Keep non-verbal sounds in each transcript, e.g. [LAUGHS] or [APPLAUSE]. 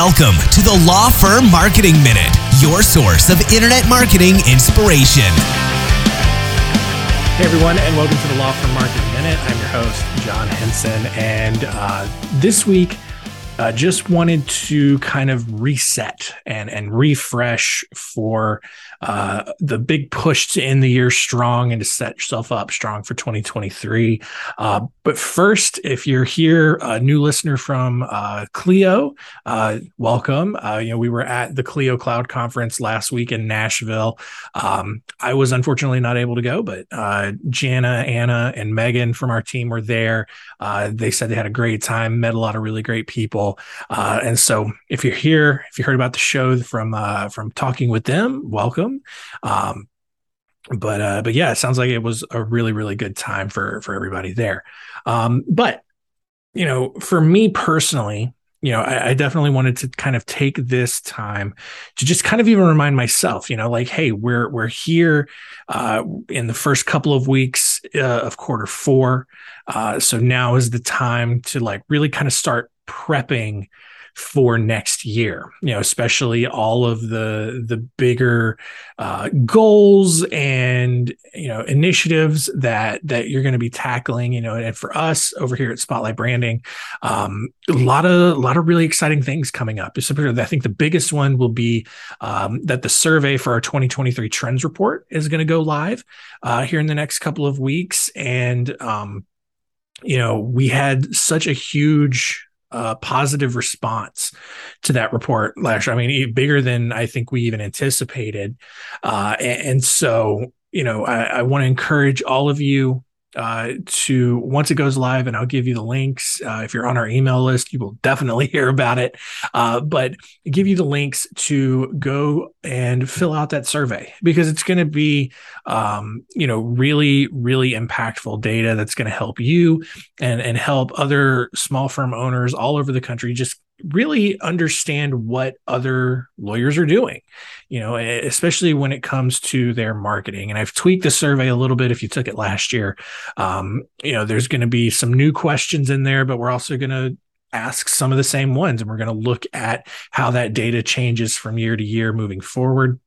Welcome to the Law Firm Marketing Minute, your source of internet marketing inspiration. Hey everyone, and welcome to the Law Firm Marketing Minute. I'm your host, John Henson, and uh, this week uh, just wanted to kind of reset and and refresh for uh, the big push to end the year strong and to set yourself up strong for 2023. Uh, but first, if you're here, a new listener from uh, Clio, uh, welcome. Uh, you know, we were at the Clio Cloud Conference last week in Nashville. Um, I was unfortunately not able to go, but Jana, Anna, and Megan from our team were there. they said they had a great time, met a lot of really great people. And so, if you're here, if you heard about the show from from talking with them, welcome. Um, but uh, but yeah, it sounds like it was a really really good time for for everybody there. Um, but you know, for me personally, you know, I, I, definitely wanted to kind of take this time to just kind of even remind myself, you know, like, hey, we're we're here uh, in the first couple of weeks uh, of quarter four, uh, so now is the time to like really kind of start prepping for next year you know especially all of the the bigger uh, goals and you know initiatives that that you're going to be tackling you know and for us over here at spotlight branding um, a lot of a lot of really exciting things coming up. I think the biggest one will be um, that the survey for our 2023 trends report is going to go live uh, here in the next couple of weeks. And um, you know we had such a huge uh, positive response to that report last year. I mean, bigger than I think we even anticipated. Uh, and, and, so, you know, I, I want to encourage all of you uh, to once it goes live, and I'll give you the links. Uh, if you're on our email list, you will [LAUGHS] definitely hear about it. Uh, but give you the links to go and fill out that survey because it's going to be, um, you know, really, really impactful data that's going to help you and and help other small firm owners all over the country just really understand what other lawyers are doing, you know, especially when it comes to their marketing. And I've tweaked the survey a little bit if you took it last year. Um, you know, there's going to be some new questions in there, but we're also going to ask some of the same ones and we're going to look at how that data changes from year to year moving forward.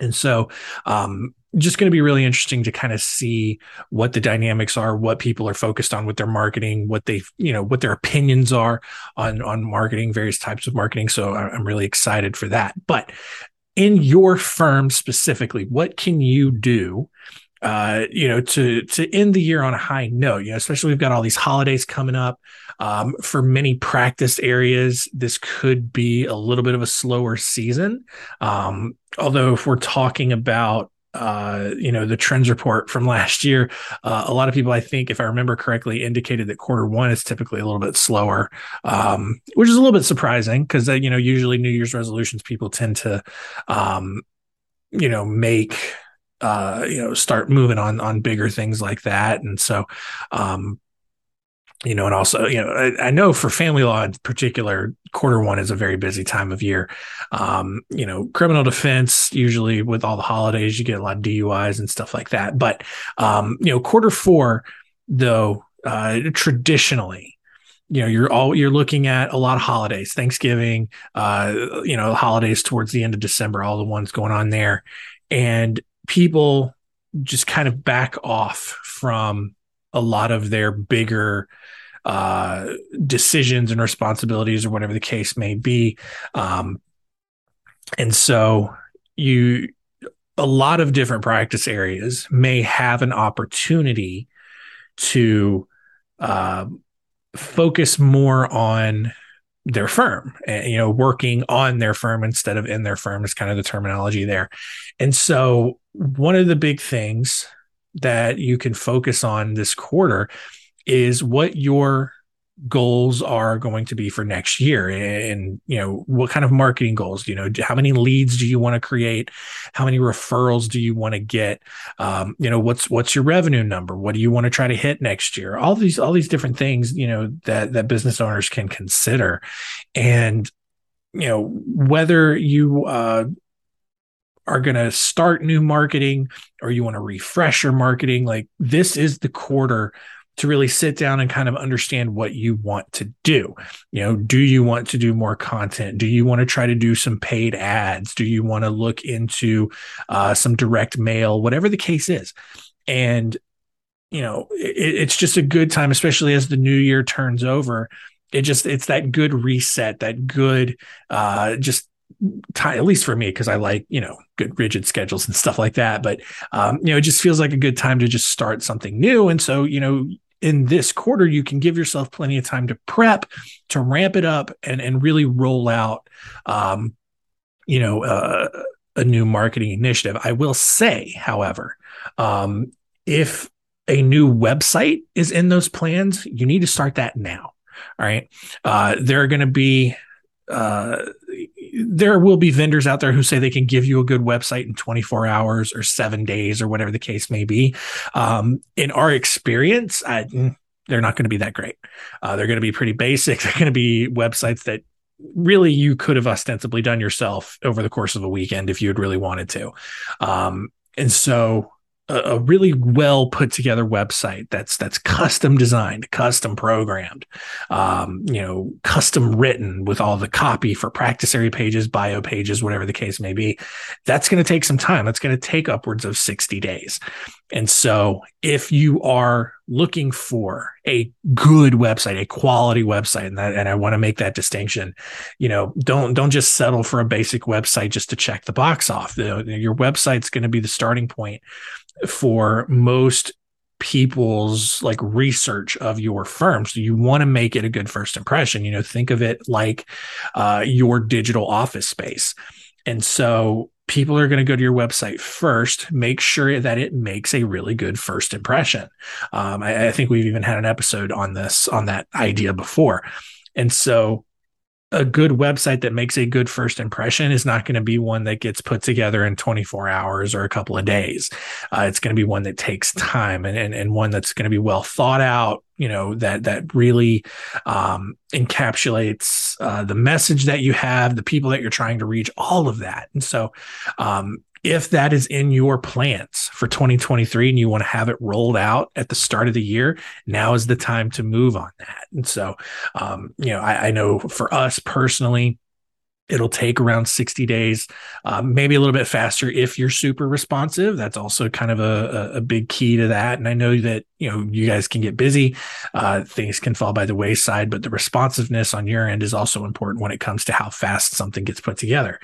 And so, um, just going to be really interesting to kind of see what the dynamics are, what people are focused on with their marketing, what they, you know, what their opinions are on on marketing, various types of marketing. So I'm really excited for that. But in your firm specifically, what can you do? Uh, you know, to to end the year on a high note, you know, especially we've got all these holidays coming up. Um, for many practice areas, this could be a little bit of a slower season. Um, although, if we're talking about uh, you know, the trends report from [LAUGHS] last year, uh, a lot of people, I think, if I remember correctly, indicated that quarter one is typically a little bit slower, um, which is a little bit surprising because, uh, you know, usually New Year's resolutions people tend to, um, you know, make, uh, you know, start moving on on bigger things like that, and so, um, you know, and also, you know, I, I, know for family law in particular, quarter one is a very busy time of year. Um, you know, criminal defense, usually with all the holidays, you get a lot of DUIs and stuff like that. But, um, you know, quarter four, though, uh, traditionally, you know, you're all, you're looking at a lot of holidays, Thanksgiving, uh, you know, holidays towards the end of December, all the ones going on there. And people just kind of back off from a lot of their bigger, uh, decisions and responsibilities or whatever the case may be. Um, and so you, a lot of different practice areas may have an opportunity to uh, focus more on their firm and you know working on their firm instead of in their firm is kind of the terminology there and so one of the big things that you can focus on this quarter is what your goals are going to be for next year. And you know what kind of marketing goals you know how many leads do you want to create? How many referrals do you want to get? Um, you know what's what's your revenue number? What do you want to try to hit next year? All these all these different things you know that that business owners can consider. And you know whether you uh, are going to start new marketing or you want to refresh your marketing like this is the quarter to really sit down and kind of understand what you want to do. You know, do you want to do more content? Do you want to try to do some paid ads? Do you want to look into uh, some direct mail? Whatever the case is, and you know, it, it's just a good time, especially as the new year turns over. It just it's that good reset, that good uh, just time, at least for me, because I like, you know, good rigid schedules and [LAUGHS] stuff like that. But, um, you know, it just feels like a good time to just start something new. And so, you know, in this quarter, you can give yourself plenty of time to prep, to ramp it up and, and really roll out, um, you know, uh, a new marketing initiative. I will say, however, um, if a new website is in those plans, you need to start that now. All right. Uh, there are going to be uh, there will be vendors out there who say they can give you a good website in 24 hours or seven days or whatever the case may be. Um, in our experience, I, mm, they're not going to be that great. Uh, they're going to be pretty basic. [LAUGHS] They're going to be websites that really you could have ostensibly done yourself over the course of a weekend if you had really wanted to. Um, and so a, a really well put together website that's that's custom designed, custom programmed, um, you know, custom written with all the copy for practice area pages, bio pages, whatever the case may be. That's going to take some time. That's going to take upwards of 60 days. And so if you are looking for a good website, a quality website, and that, and I want to make that distinction, you know, don't, don't just settle for a basic website just to check the box off. The, your website's going to be the starting point for most people's like research of your firm. So you want to make it a good first impression. You know, think of it like uh, your digital office space. And so people are going to go to your website first. Make sure that it makes a really good first impression. Um, I, I think we've even had an episode on this, on that idea before. And so a good website that makes a good first impression is not going to be one that gets put together in 24 hours or a couple of days. Uh, it's going to be one that takes time and, and, and one that's going to be well thought out, you know, that, that really um, encapsulates uh, the message that you have, the people that you're trying to reach, all of that. And so, um, if that is in your plans for 2023 and you want to have it rolled out at the start of the year, now is the time to move on that. And so, um, you know, I, I know for us personally, It'll take around 60 days, um, maybe a little bit faster if you're super responsive. That's also kind of a, a, big key to that. And I know that, you know, you guys can get busy. Uh, things can fall by the wayside, but the responsiveness on your end is also important when it comes to how fast something gets put together.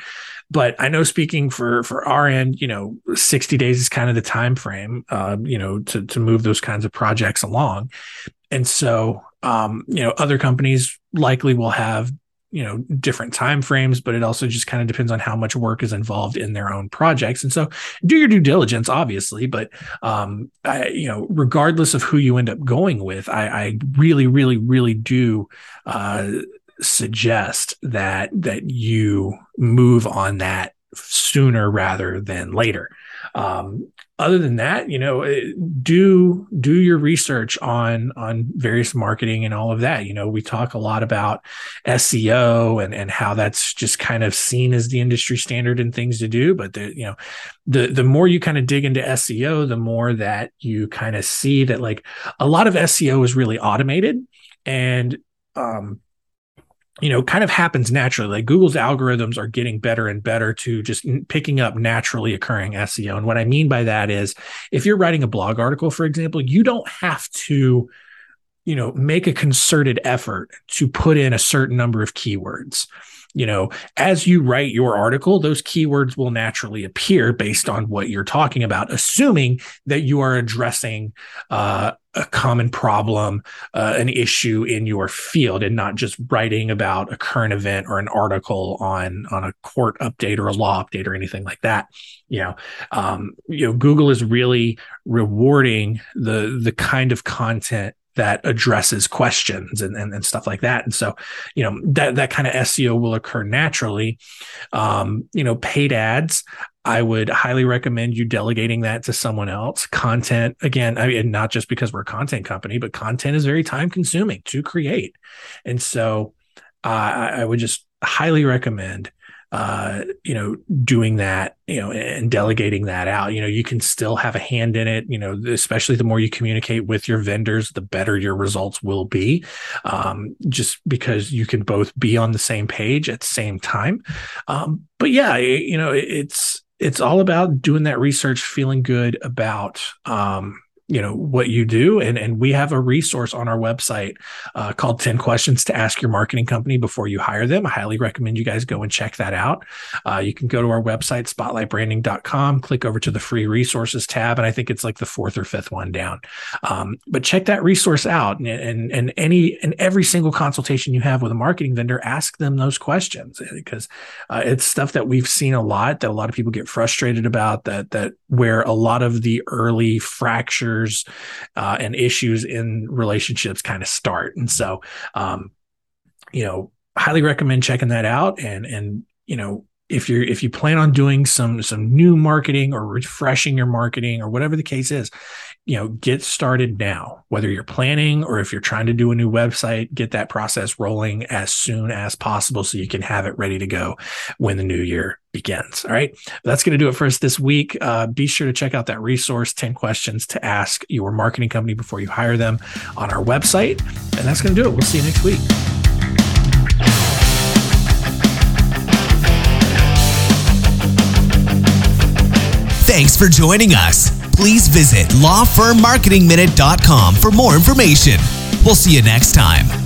But I know speaking for, for our end, you know, 60 days is kind of the time frame, uh, you know, to, to move those kinds of projects along. And so, um, you know, other companies likely will have you know different time frames but it also just kind of depends on how much work is involved in their own projects. And so do your due diligence obviously but um I, you know regardless of who you end up going with i i really really really do uh suggest that that you move on that sooner rather than later. Um, other than that, you know, eh, do do your research on on various marketing and all of that. You know, we talk a lot about SEO and and how that's just kind of seen as the industry standard and things to do. But the you know, the the more you kind of dig into SEO, the more that you kind of see that like a lot of SEO is really automated and um you know, kind of happens naturally. Like Google's algorithms are getting better and better to just picking up naturally occurring SEO. And what I mean by that is if you're writing a blog article, for example, you don't have to, you know, make a concerted effort to put in a certain number of keywords you know, as you write your article, those keywords will naturally appear based on what you're talking about, assuming that you are addressing uh, a common problem, uh, an issue in your field, and not just writing about a current event or an article on on a court update or a law update or anything like that. You know, um, you know, Google is really rewarding the the kind of content that addresses questions and, and, and stuff like that. And so, you know, that, that kind of SEO will occur naturally. Um, you know, paid ads, I would highly recommend you delegating that to someone else. Content, again, I mean, not just because we're a content company, but content is very time consuming to create. And so uh, I, I would just highly recommend uh, you know, doing that, you know, and delegating that out. You know, you can still have a hand in it. You know, especially the more you communicate with your vendors, the better your results will be. Um, just because you can both be on the same page at the same time. Um, but yeah, you know, it's it's all about doing that research, feeling good about um, you know what you do. And and we have a resource on our website uh, called 10 questions to ask your marketing company before you hire them. I highly recommend you guys go and check that out. Uh, you can go to our website spotlightbranding.com click over to the free resources tab and i think it's like the fourth or fifth one down. Um, but check that resource out and, and and any and every single consultation you have with a marketing vendor ask them those questions because uh, it's stuff that we've seen a lot that a lot of people get frustrated about that that where a lot of the early fractures uh, and issues in relationships kind of start. And so, um, you know, highly recommend checking that out. And and you know, if you're if you plan on doing some some new marketing or refreshing your marketing or whatever the case is you know get started now whether you're planning or if you're trying to do a new website get that process rolling as soon as possible so you can have it ready to go when the new year begins all right that's going to do it for us this week uh, be sure to check out that resource 10 questions to ask your marketing company before you hire them on our website and that's going to do it we'll see you next week Thanks for joining us. Please visit lawfirmmarketingminute.com for more information. We'll see you next time.